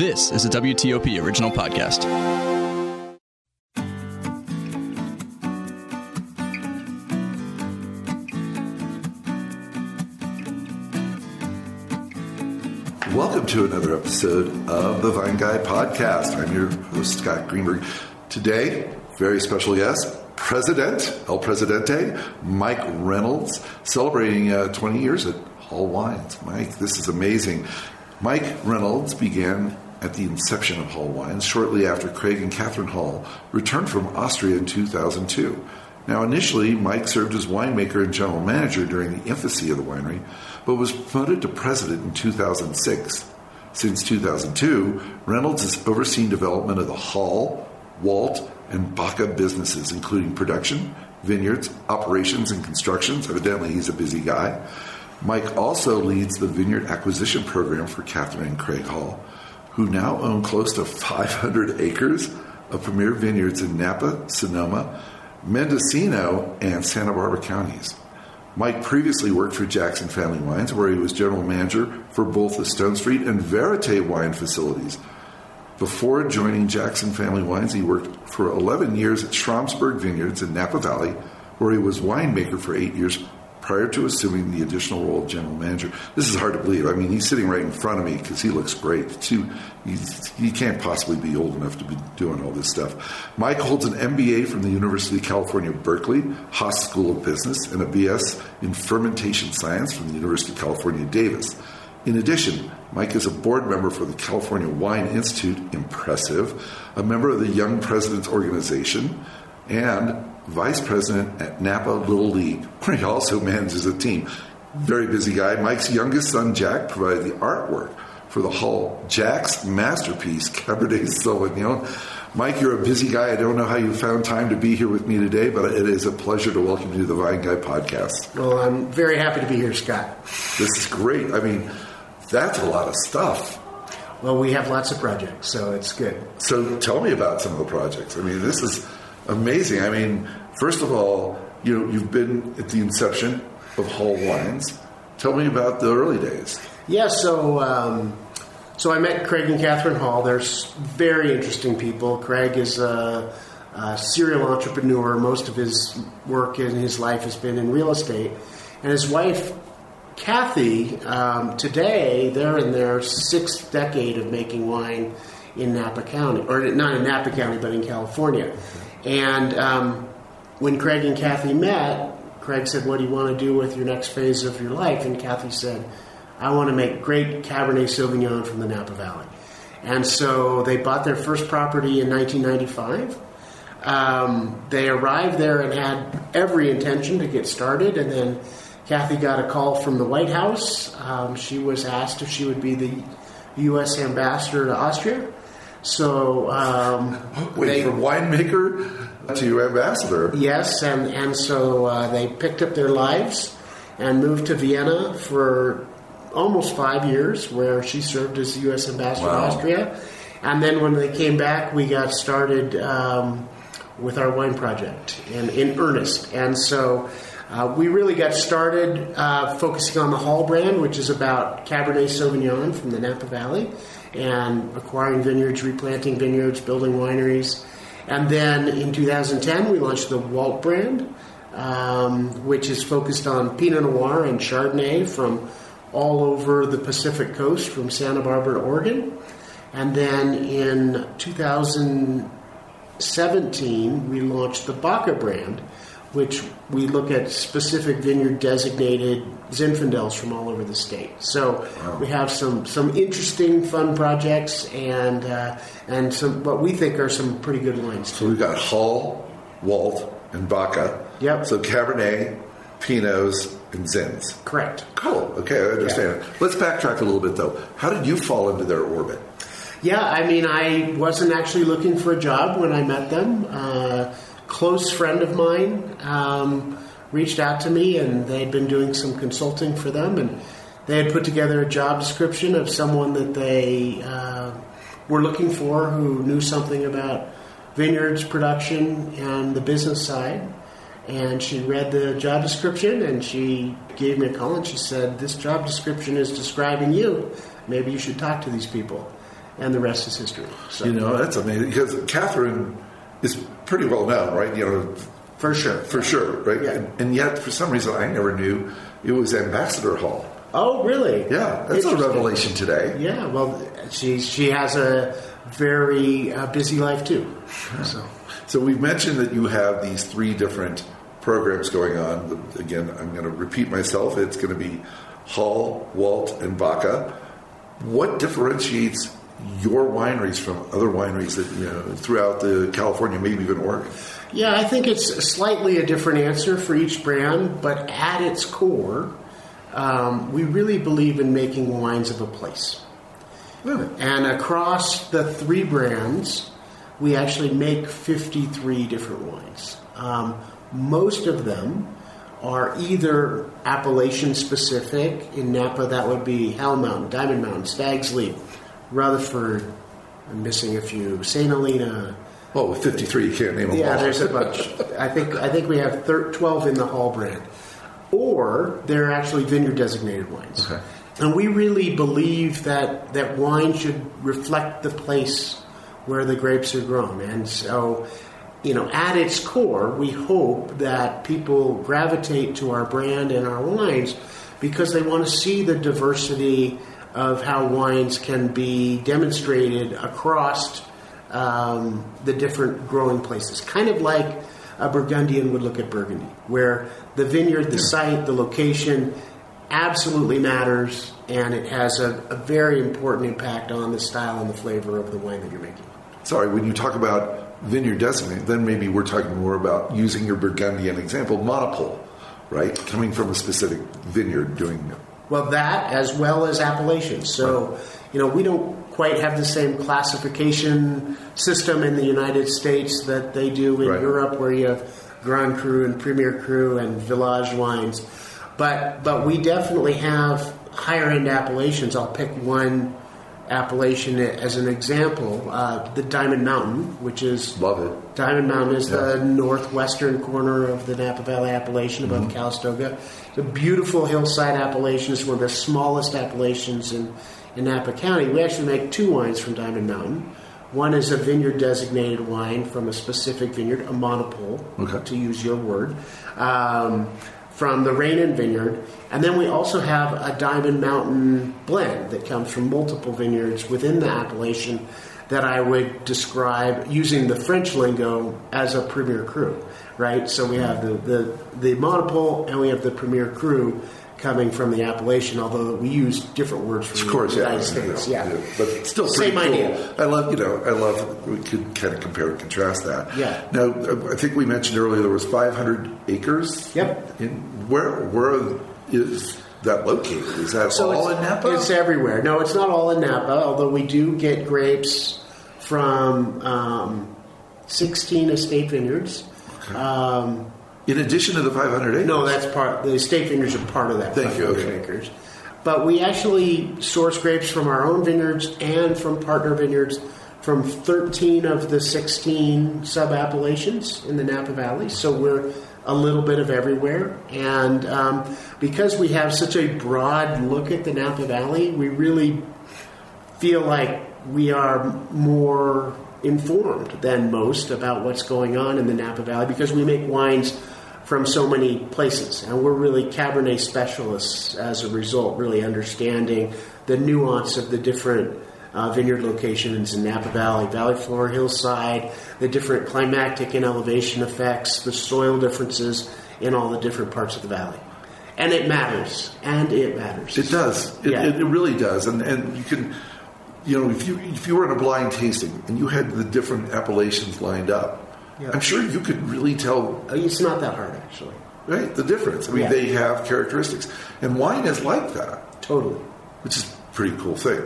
This is a WTOP original podcast. Welcome to another episode of the Vine Guy Podcast. I'm your host, Scott Greenberg. Today, very special guest, President, El Presidente, Mike Reynolds, celebrating uh, 20 years at Hall Wines. Mike, this is amazing. Mike Reynolds began at the inception of Hall Wines shortly after Craig and Kathryn Hall returned from Austria in 2002. Now, initially, Mike served as winemaker and general manager during the infancy of the winery, but was promoted to president in 2006. Since 2002, Reynolds has overseen development of the Hall, Walt, and Baca businesses, including production, vineyards, operations, and constructions. Evidently, he's a busy guy. Mike also leads the vineyard acquisition program for Kathryn and Craig Hall, who now own close to 500 acres of premier vineyards in Napa, Sonoma, Mendocino, and Santa Barbara counties. Mike previously worked for Jackson Family Wines, where he was general manager for both the Stone Street and Verite wine facilities. Before joining Jackson Family Wines, he worked for 11 years at Schramsberg Vineyards in Napa Valley, where he was winemaker for eight years prior to assuming the additional role of general manager. This is hard to believe. I mean, he's sitting right in front of me because he looks great. Too, he can't possibly be old enough to be doing all this stuff. Mike holds an MBA from the University of California, Berkeley, Haas School of Business, and a BS in fermentation science from the University of California, Davis. In addition, Mike is a board member for the California Wine Institute, impressive, a member of the Young Presidents Organization, and vice president at Napa Little League, where he also manages a team. Very busy guy. Mike's youngest son, Jack, provided the artwork for the Hall. Jack's masterpiece, Cabernet Sauvignon. Mike, you're a busy guy. I don't know how you found time to be here with me today, but it is a pleasure to welcome you to the Vine Guy podcast. Well, I'm very happy to be here, Scott. This is great. I mean, that's a lot of stuff. Well, we have lots of projects, so it's good. So tell me about some of the projects. I mean, this is amazing. I mean, first of all, you know, you've been at the inception of Hall Wines. Tell me about the early days. Yeah, so um, so I met Craig and Kathryn Hall. They're very interesting people. Craig is a, a serial entrepreneur. Most of his work in his life has been in real estate, and his wife Kathy. Um, today, they're in their sixth decade of making wine in Napa County, or not in Napa County, but in California. And um, when Craig and Kathy met, Craig said, What do you want to do with your next phase of your life? And Kathy said, I want to make great Cabernet Sauvignon from the Napa Valley. And so they bought their first property in 1995. Um, they arrived there and had every intention to get started, and then Kathy got a call from the White House. Um, she was asked if she would be the U.S. ambassador to Austria. So, um, wait, they, from winemaker to ambassador. Yes, and and so uh, they picked up their lives and moved to Vienna for almost five years, where she served as the U.S. ambassador wow. to Austria. And then when they came back, we got started um, with our wine project in, in earnest. And so uh, we really got started uh, focusing on the Hall brand, which is about Cabernet Sauvignon from the Napa Valley and acquiring vineyards, replanting vineyards, building wineries. And then in 2010, we launched the Walt brand, um, which is focused on Pinot Noir and Chardonnay from all over the Pacific coast, from Santa Barbara to Oregon. And then in 2017, we launched the Baca brand, which we look at specific vineyard designated Zinfandels from all over the state. So wow. we have some some interesting, fun projects and uh, and some what we think are some pretty good wines. So we've got Hall, Walt, and Baca. Yep. So Cabernet, Pinots, and Zins. Correct. Cool. Okay, I understand. Yeah. Let's backtrack a little bit though. How did you fall into their orbit? Yeah, I mean, I wasn't actually looking for a job when I met them. Uh, close friend of mine um, reached out to me, and they had been doing some consulting for them, and they had put together a job description of someone that they uh, were looking for who knew something about vineyards production and the business side. And she read the job description and she gave me a call and she said, This job description is describing you. Maybe you should talk to these people. and the rest is history. So, You know, that's amazing because Kathryn is pretty well known, right? You know, for sure. for sure, right? Yeah. And, and yet, for some reason, I never knew it was Ambassador Hall. Oh, really? Yeah, that's a revelation today. Yeah, well, she she has a very uh, busy life too. So So we've mentioned that you have these three different programs going on. Again, I'm going to repeat myself. It's going to be Hall, Walt, and Baca. What differentiates your wineries from other wineries that you know throughout the California, maybe even Oregon? yeah, I think it's slightly a different answer for each brand, but at its core, um, we really believe in making wines of a place. And across the three brands, we actually make 53 different wines. Um, most of them are either appellation specific. In Napa, that would be Howell Mountain, Diamond Mountain, Stag's Leap, Rutherford. I'm missing a few. St. Helena. Oh, with 53, you can't name them Yeah, all. there's a bunch. I think I think we have thir- 12 in the Hall brand, or they're actually vineyard designated wines. Okay. And we really believe that that wine should reflect the place where the grapes are grown, and so. You know, at its core, we hope that people gravitate to our brand and our wines because they want to see the diversity of how wines can be demonstrated across um, the different growing places. Kind of like a Burgundian would look at Burgundy, where the vineyard, the site, the location absolutely matters, and it has a, a very important impact on the style and the flavor of the wine that you're making. Sorry, when you talk about vineyard designated, then maybe we're talking more about using your Burgundian example, monopole, right? Coming from a specific vineyard doing Well, that as well as appellations. So, you know, we don't quite have the same classification system in the United States that they do in Right. Europe, where you have Grand Cru and Premier Cru and Village wines. But but we definitely have higher end appellations. I'll pick one appellation as an example: uh, the Diamond Mountain, which is Love it. Diamond Mountain is Yeah. the northwestern corner of the Napa Valley appellation above Mm-hmm. Calistoga. It's a beautiful hillside appellation. It's one of the smallest appellations in, in Napa County. We actually make two wines from Diamond Mountain. One is a vineyard designated wine from a specific vineyard, a monopole, Okay. to use your word, um, from the Rainin Vineyard. And then we also have a Diamond Mountain blend that comes from multiple vineyards within the appellation that I would describe using the French lingo as a premier cru, right? So we have the, the, the monopole and we have the premier cru coming from the appellation, although we use different words for Of the course, yeah, United States. yeah, Yeah. but still Same cool. idea. I love, you know, I love. We could kind of compare and contrast that. Yeah. Now, I think we mentioned earlier there was 500 acres. Yep. In where where is that located? Is that So all in Napa? It's everywhere. No, it's not all in Napa, although we do get grapes from um, 16 estate vineyards. Um, in addition to the 500 acres. no, that's part. The estate vineyards are part of that. Thank you, 500 okay. acres. But we actually source grapes from our own vineyards and from partner vineyards from 13 of the 16 sub appellations in the Napa Valley. So we're a little bit of everywhere. And um, because we have such a broad look at the Napa Valley, we really feel like we are more informed than most about what's going on in the Napa Valley because we make wines from so many places and we're really Cabernet specialists as a result, really understanding the nuance of the different uh, vineyard locations in Napa Valley, Valley Floor, Hillside, the different climatic and elevation effects, the soil differences in all the different parts of the valley. And it matters. And it matters. It does. It, Yeah. it, it really does. And and you can, you know, if you if you were in a blind tasting and you had the different appellations lined up, Yeah. I'm sure you could really tell Uh, It's not that hard, actually. right the difference. I mean, Yeah. they have characteristics, and wine is like that, Totally. which is a pretty cool thing.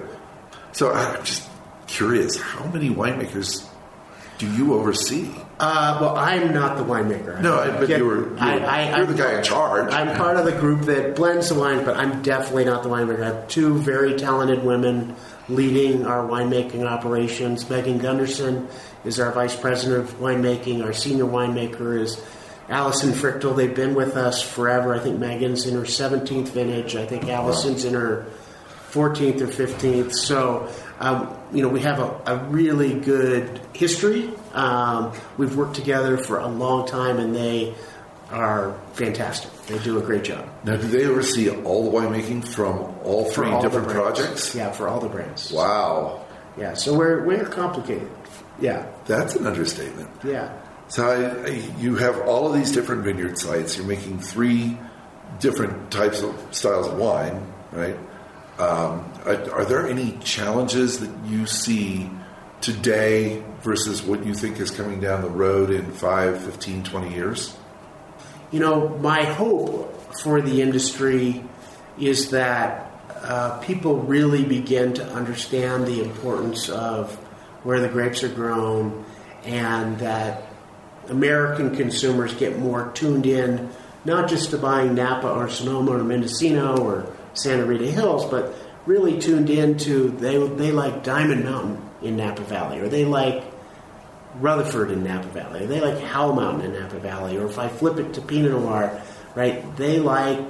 So I'm just curious, how many winemakers do you oversee? Uh, well, I'm not the winemaker. No, I- but Get- you were- you were- you're the guy in charge. I'm part of the group that blends the wines, but I'm definitely not the winemaker. I have two very talented women leading our winemaking operations. Megan Gunderson is our vice president of winemaking. Our senior winemaker is Allison Frichtel. They've been with us forever. I think Megan's in her 17th vintage. I think Allison's in her 14th or 15th. So um, you know, we have a, a really good history. Um, we've worked together for a long time, and they are fantastic. They do a great job. Now, do they oversee all the winemaking from all three all different projects? Yeah, for all the brands. Wow, Yeah, so we're we're complicated. Yeah, that's an understatement. yeah. So I, I, you have all of these different vineyard sites. You're making three different types of styles of wine, right? Um, are, are there any challenges that you see today versus what you think is coming down the road in 5, 15, 20 years? You know, my hope for the industry is that uh, people really begin to understand the importance of where the grapes are grown and that American consumers get more tuned in, not just to buying Napa or Sonoma or Mendocino or Santa Rita Hills, but really tuned into they, they like Diamond Mountain in Napa Valley or they like Rutherford in Napa Valley. They like Howell Mountain in Napa Valley. Or if I flip it to Pinot Noir, right, they like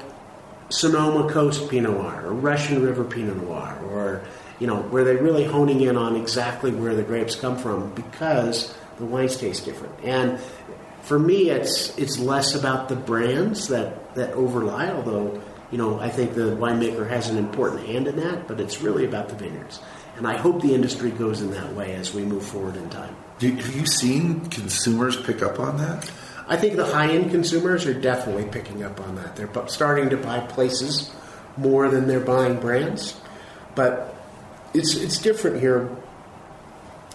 Sonoma Coast Pinot Noir or Russian River Pinot Noir or, you know, where they're really honing in on exactly where the grapes come from because the wines taste different. And for me, it's it's less about the brands that, that overlie, although, you know, I think the winemaker has an important hand in that, but it's really about the vineyards. And I hope the industry goes in that way as we move forward in time. Do, have you seen consumers pick up on that? I think the high end consumers are definitely picking up on that. They're starting to buy places more than they're buying brands. But it's, it's different here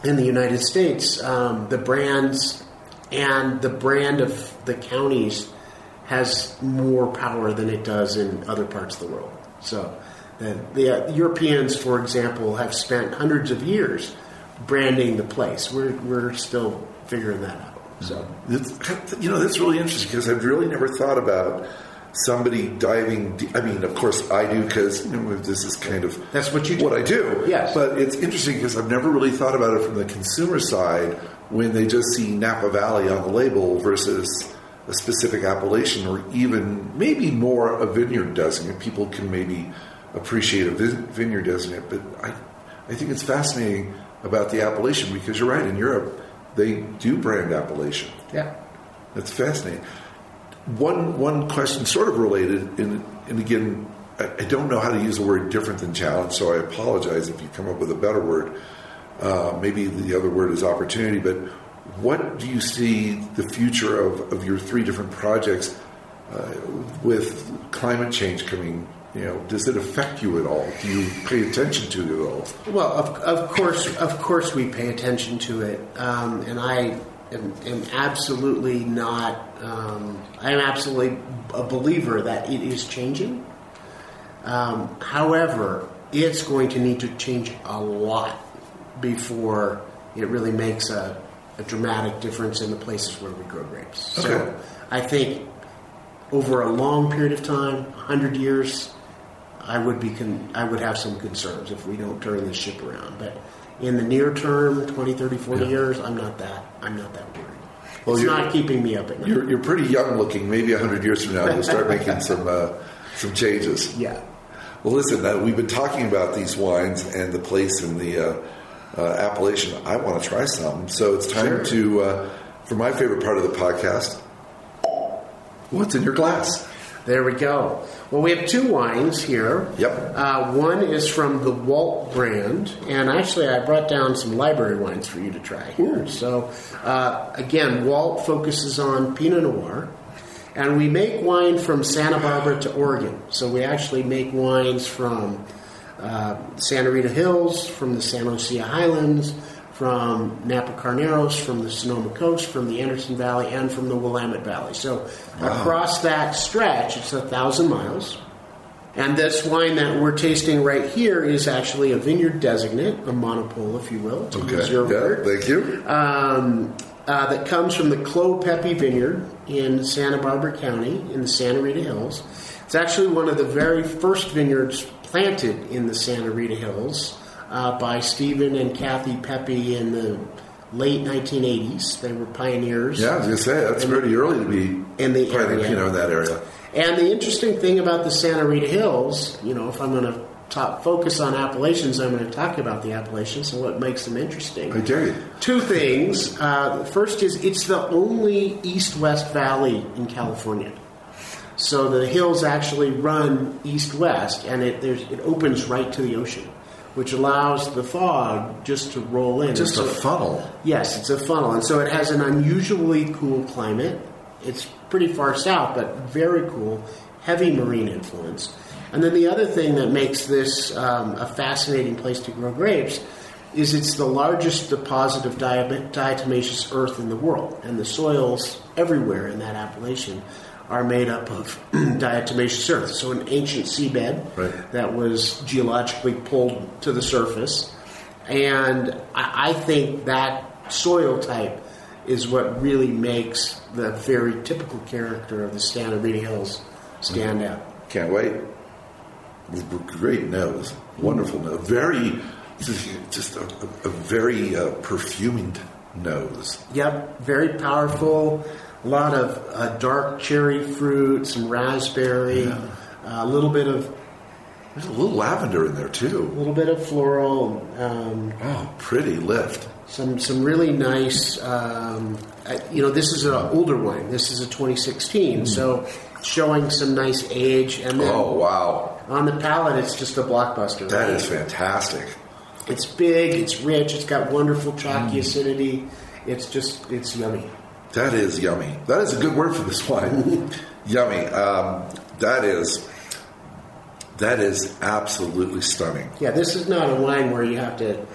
in the United States. Um, the brands and the brand of the counties has more power than it does in other parts of the world. So the, the uh, Europeans, for example, have spent hundreds of years branding the place. We're, we're still figuring that out. So. It's, you know, that's really interesting because I've really never thought about somebody diving. Deep. I mean, of course, I do because you know, this is kind of That's what you do. What I do, Yes. But it's interesting because I've never really thought about it from the consumer side when they just see Napa Valley on the label versus a specific appellation or even maybe more a vineyard designate. People can maybe appreciate a vineyard, doesn't it? but I, I think it's fascinating about the appellation because you're right. In Europe, they do brand appellation. Yeah. That's fascinating. One one question, sort of related, and, and again, I, I don't know how to use the word different than challenge, so I apologize if you come up with a better word. Uh, maybe the other word is opportunity, but what do you see the future of, of your three different projects uh, with climate change coming? You know, does it affect you at all? Do you pay attention to it at all? Well, of, of course, of course, we pay attention to it, um, and I am, am absolutely not. Um, I am absolutely a believer that it is changing. Um, however, it's going to need to change a lot before it really makes a, a dramatic difference in the places where we grow grapes. Okay. So, I think over a long period of time, 100 years, I would be con- I would have some concerns if we don't turn this ship around. But in the near term, 20, 30, 40 Yeah. years, I'm not that I'm not that worried. Well, it's you're- not keeping me up at night. You're, you're pretty young looking. Maybe hundred years from now, you'll start making some uh, some changes. yeah. Well, listen, uh, we've been talking about these wines and the place in the uh, uh, appellation. I want to try some, so it's time Sure. to uh, for my favorite part of the podcast. What's in your glass? There we go. Well, we have two wines here. Yep. Uh, one is from the Walt brand, and actually, I brought down some library wines for you to try here. So, uh, again, Walt focuses on Pinot Noir, and we make wine from Santa Barbara to Oregon. So, we actually make wines from uh, Santa Rita Hills, from the Santa Lucia Highlands, from Napa Carneros, from the Sonoma Coast, from the Anderson Valley, and from the Willamette Valley. So across that stretch, it's a thousand miles. And this wine that we're tasting right here is actually a vineyard designate, a monopole, if you will, to use your Yeah, word thank you. um, uh, that comes from the Clos Pepe Vineyard in Santa Barbara County in the Santa Rita Hills. It's actually one of the very first vineyards planted in the Santa Rita Hills uh, by Stephen and Kathy Pepe in the late 1980s. They were pioneers. yeah, I was gonna say that's pretty early to be in the area. Pinot in that area. And the interesting thing about the Santa Rita Hills, you know, if I'm going to top focus on appellations, I'm going to talk about the appellations and what makes them interesting. I dare you. Two things. Uh, first is it's the only east-west valley in California. So the hills actually run east-west, and it there's, it opens right to the ocean, which allows the fog just to roll in. Just a so- funnel. Yes, it's a funnel, and so it has an unusually cool climate. It's pretty far south, but very cool, heavy marine influence. And then the other thing that makes this um, a fascinating place to grow grapes is it's the largest deposit of diatomaceous earth in the world, and the soils everywhere in that appellation are made up of diatomaceous earth. So an ancient seabed Right. that was geologically pulled to the surface. And I, I think that soil type is what really makes the very typical character of the Rita Hills stand out. Can't wait. Great nose, wonderful nose, very just a, a, very uh, perfuming nose. Yep, very powerful. A lot of uh, dark cherry fruit, some raspberry, a little bit of There's a little lavender in there too. a little bit of floral. Um, Oh, pretty lift. some some really nice. Um, uh, you know, this is an older wine. This is a 2016, so showing some nice age. And then Oh wow, on the palate, it's just a blockbuster. that right? is fantastic. It's big. It's rich. It's got wonderful chalky acidity. It's just it's yummy. That is yummy. That is a good word for this wine. yummy. Um, that is that is absolutely stunning. Yeah, this is not a wine where you have to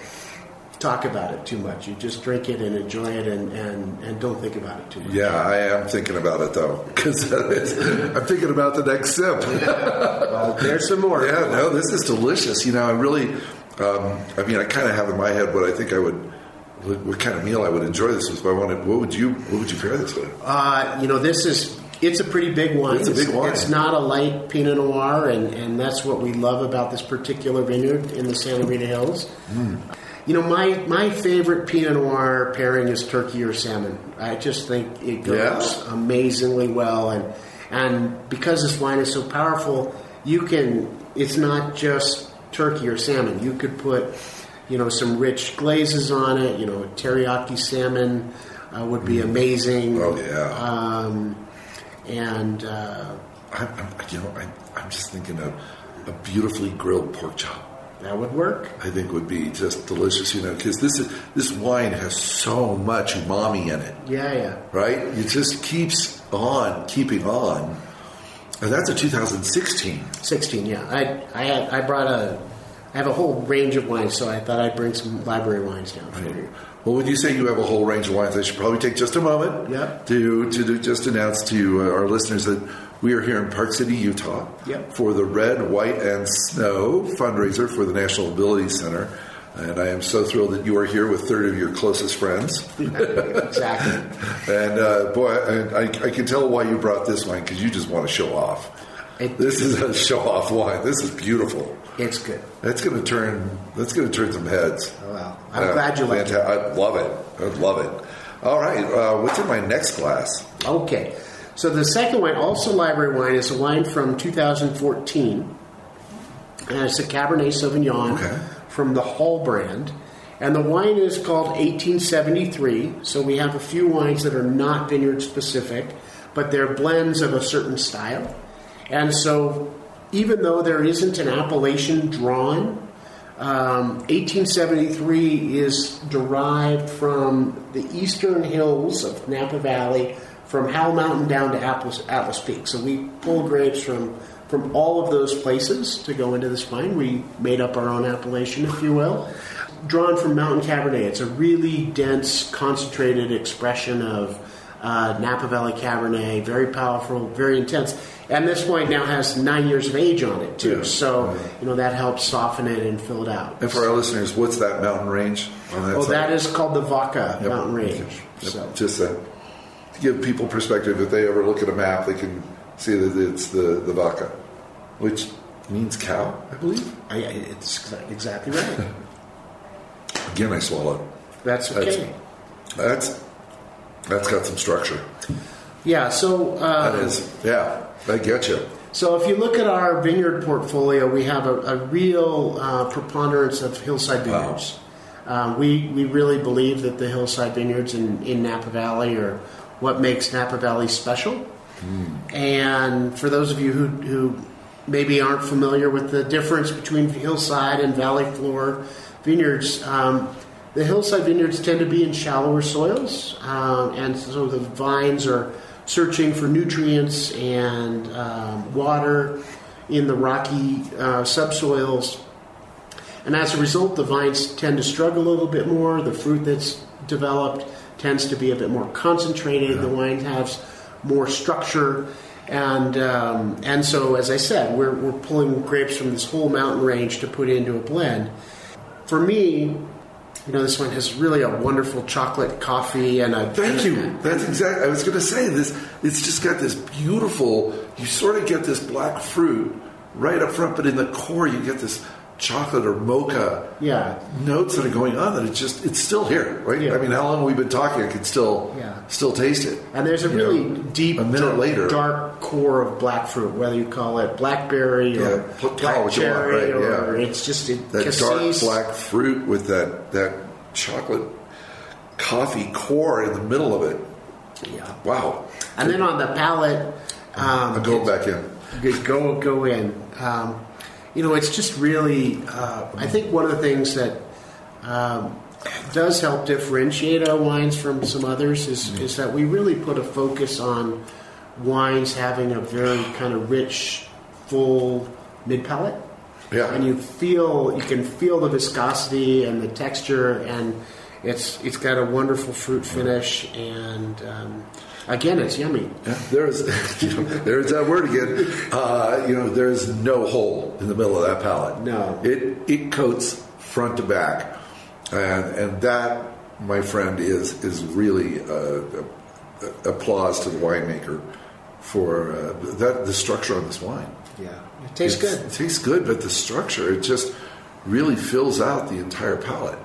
talk about it too much. You just drink it and enjoy it, and and, and don't think about it too much. Yeah, I am thinking about it though, because I'm thinking about the next sip. Well, there's some more. Yeah, no, this is delicious. You know, I really, um, I mean, I kind of have in my head what I think I would, what, kind of meal I would enjoy this with. But I wanted, what would you, what would you pair this with? Uh, you know, this is it's a pretty big wine. It's a big wine. It's not a light Pinot Noir, and, and that's what we love about this particular vineyard in the Santa Rita Hills. Hmm. You know, my my favorite Pinot Noir pairing is turkey or salmon. I just think it goes Yeah? amazingly well, and and because this wine is so powerful, you can. It's not just turkey or salmon. You could put, you know, some rich glazes on it. You know, teriyaki salmon uh, would be amazing. Oh, yeah. Um, and uh, I'm, I'm, you know, I, I'm just thinking of a beautifully grilled pork chop. that would work. I think would be just delicious. You know, because this is this wine has so much umami in it. Yeah, yeah. right? It just keeps on keeping on. And that's a 2016. 16, yeah. I I had, I brought a I have a whole range of wines, so I thought I'd bring some library wines down for you. Well, when you say you have a whole range of wines, I should probably take just a moment Yep. to, to do- just announce to uh, our listeners that we are here in Park City, Utah Yep. for the Red, White, and Snow fundraiser for the National Ability Center. And I am so thrilled that you are here with 30 of your closest friends. exactly. And uh, boy, I, I, I can tell why you brought this wine because you just want to show off. It- this is a show off wine. This is beautiful. It's good. That's going to turn. That's going to turn some heads. Oh, well. I'm glad you like it. I love it. I love it. All right, uh, what's in my next glass? Okay. So the second wine, also library wine, is a wine from 2014. And it's a Cabernet Sauvignon Okay. from the Hall brand. And the wine is called 1873. So we have a few wines that are not vineyard specific, but they're blends of a certain style. And so even though there isn't an appellation drawn, um, 1873 is derived from the eastern hills of Napa Valley, from Howell Mountain down to Atlas, Atlas Peak. So we pull grapes from from all of those places to go into this wine. We made up our own appellation, if you will. Drawn from Mountain Cabernet, it's a really dense, concentrated expression of uh, Napa Valley Cabernet. Very powerful, very intense. And this wine now has nine years of age on it too, Yeah. so you know that helps soften it and fill it out. And for our listeners, what's that mountain range on that Oh, side? that is called the Vaca Yep. Mountain Range. Yep. So Just to give people perspective, if they ever look at a map, they can see that it's the the vaca, which means cow, I believe. I, I- it's exactly right. Again, I swallowed. That's okay. That's that's got some structure. Yeah. So uh, That is, yeah, I get you. So if you look at our vineyard portfolio, we have a, a real uh, preponderance of hillside vineyards. Um, we we really believe that the hillside vineyards in, in Napa Valley are what makes Napa Valley special. And for those of you who, who maybe aren't familiar with the difference between hillside and valley floor vineyards, um, the hillside vineyards tend to be in shallower soils, um, and so the vines are searching for nutrients and um, water in the rocky uh, subsoils. And as a result, the vines tend to struggle a little bit more. The fruit that's developed tends to be a bit more concentrated. The wine has more structure. And, um, and so, as I said, we're, we're pulling grapes from this whole mountain range to put into a blend. For me, you know, this one has really a wonderful chocolate coffee and a. Thank you. That's exactly. I was going to say this. It's just got this beautiful. You sort of get this black fruit right up front, but in the core you get this chocolate or mocha Yeah. notes that are going on. That it's just it's still here, right? Yeah. I mean, how long we've we been talking? I can still Yeah. still taste it. And there's a You really know, deep, a minute dark, later. dark core of black fruit, whether you call it blackberry or put- call it black what want, cherry, right, or yeah. it's just it, that cassis. dark black fruit with that that chocolate coffee core in the middle of it. Yeah. Wow. And then on the palate, um, I'm going back in. Go go in. Um, you know, it's just really. Uh, I think one of the things that um, does help differentiate our wines from some others is is that we really put a focus on wines having a very kind of rich, full mid palate. Yeah. and you feel you can feel the viscosity and the texture, and it's it's got a wonderful fruit finish, and um, again, it's yummy. Yeah, there's there's that word again. Uh, you know, there's no hole in the middle of that palate. No. it it coats front to back, and and that, my friend, is is really uh, applause to the winemaker for uh, that the structure on this wine. Yeah, it tastes It's- good. It tastes good, but the structure it just really fills out the entire palate.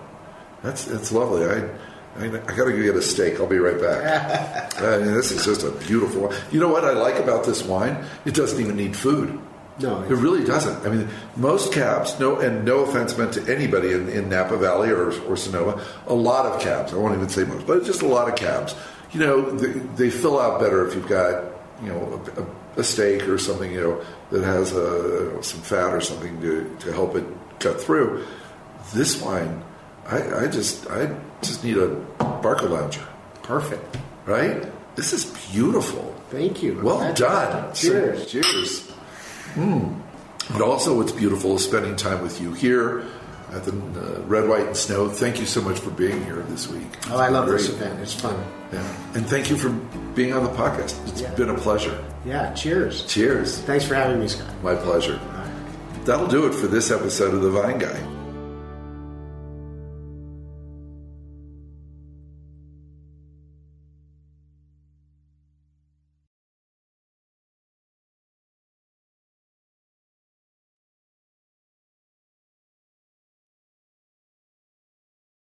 That's that's lovely. I I, I got to go get a steak. I'll be right back. I mean, uh, this is just a beautiful. wine. You know what I like about this wine? It doesn't even need food. No, It really doesn't. I mean, most cabs, no, and no offense meant to anybody in, in Napa Valley or, or Sonoma, a lot of cabs, I won't even say most, but just a lot of cabs, you know, they, they fill out better if you've got, you know, a, a steak or something, you know, that has a, some fat or something to, to help it cut through. This wine, I, I just, I just need a Barca Lounger, perfect. right? This is beautiful. Thank you. Well That's- done. Cheers. cheers. Mm. But also, what's beautiful is spending time with you here at the uh, Red, White, and Snow. Thank you so much for being here this week. Oh, I love this event. It's fun. Yeah. And thank you for being on the podcast. It's Yeah. been a pleasure. Yeah. Cheers. Cheers. Thanks for having me, Scott. My pleasure. That'll do it for this episode of The Vine Guy.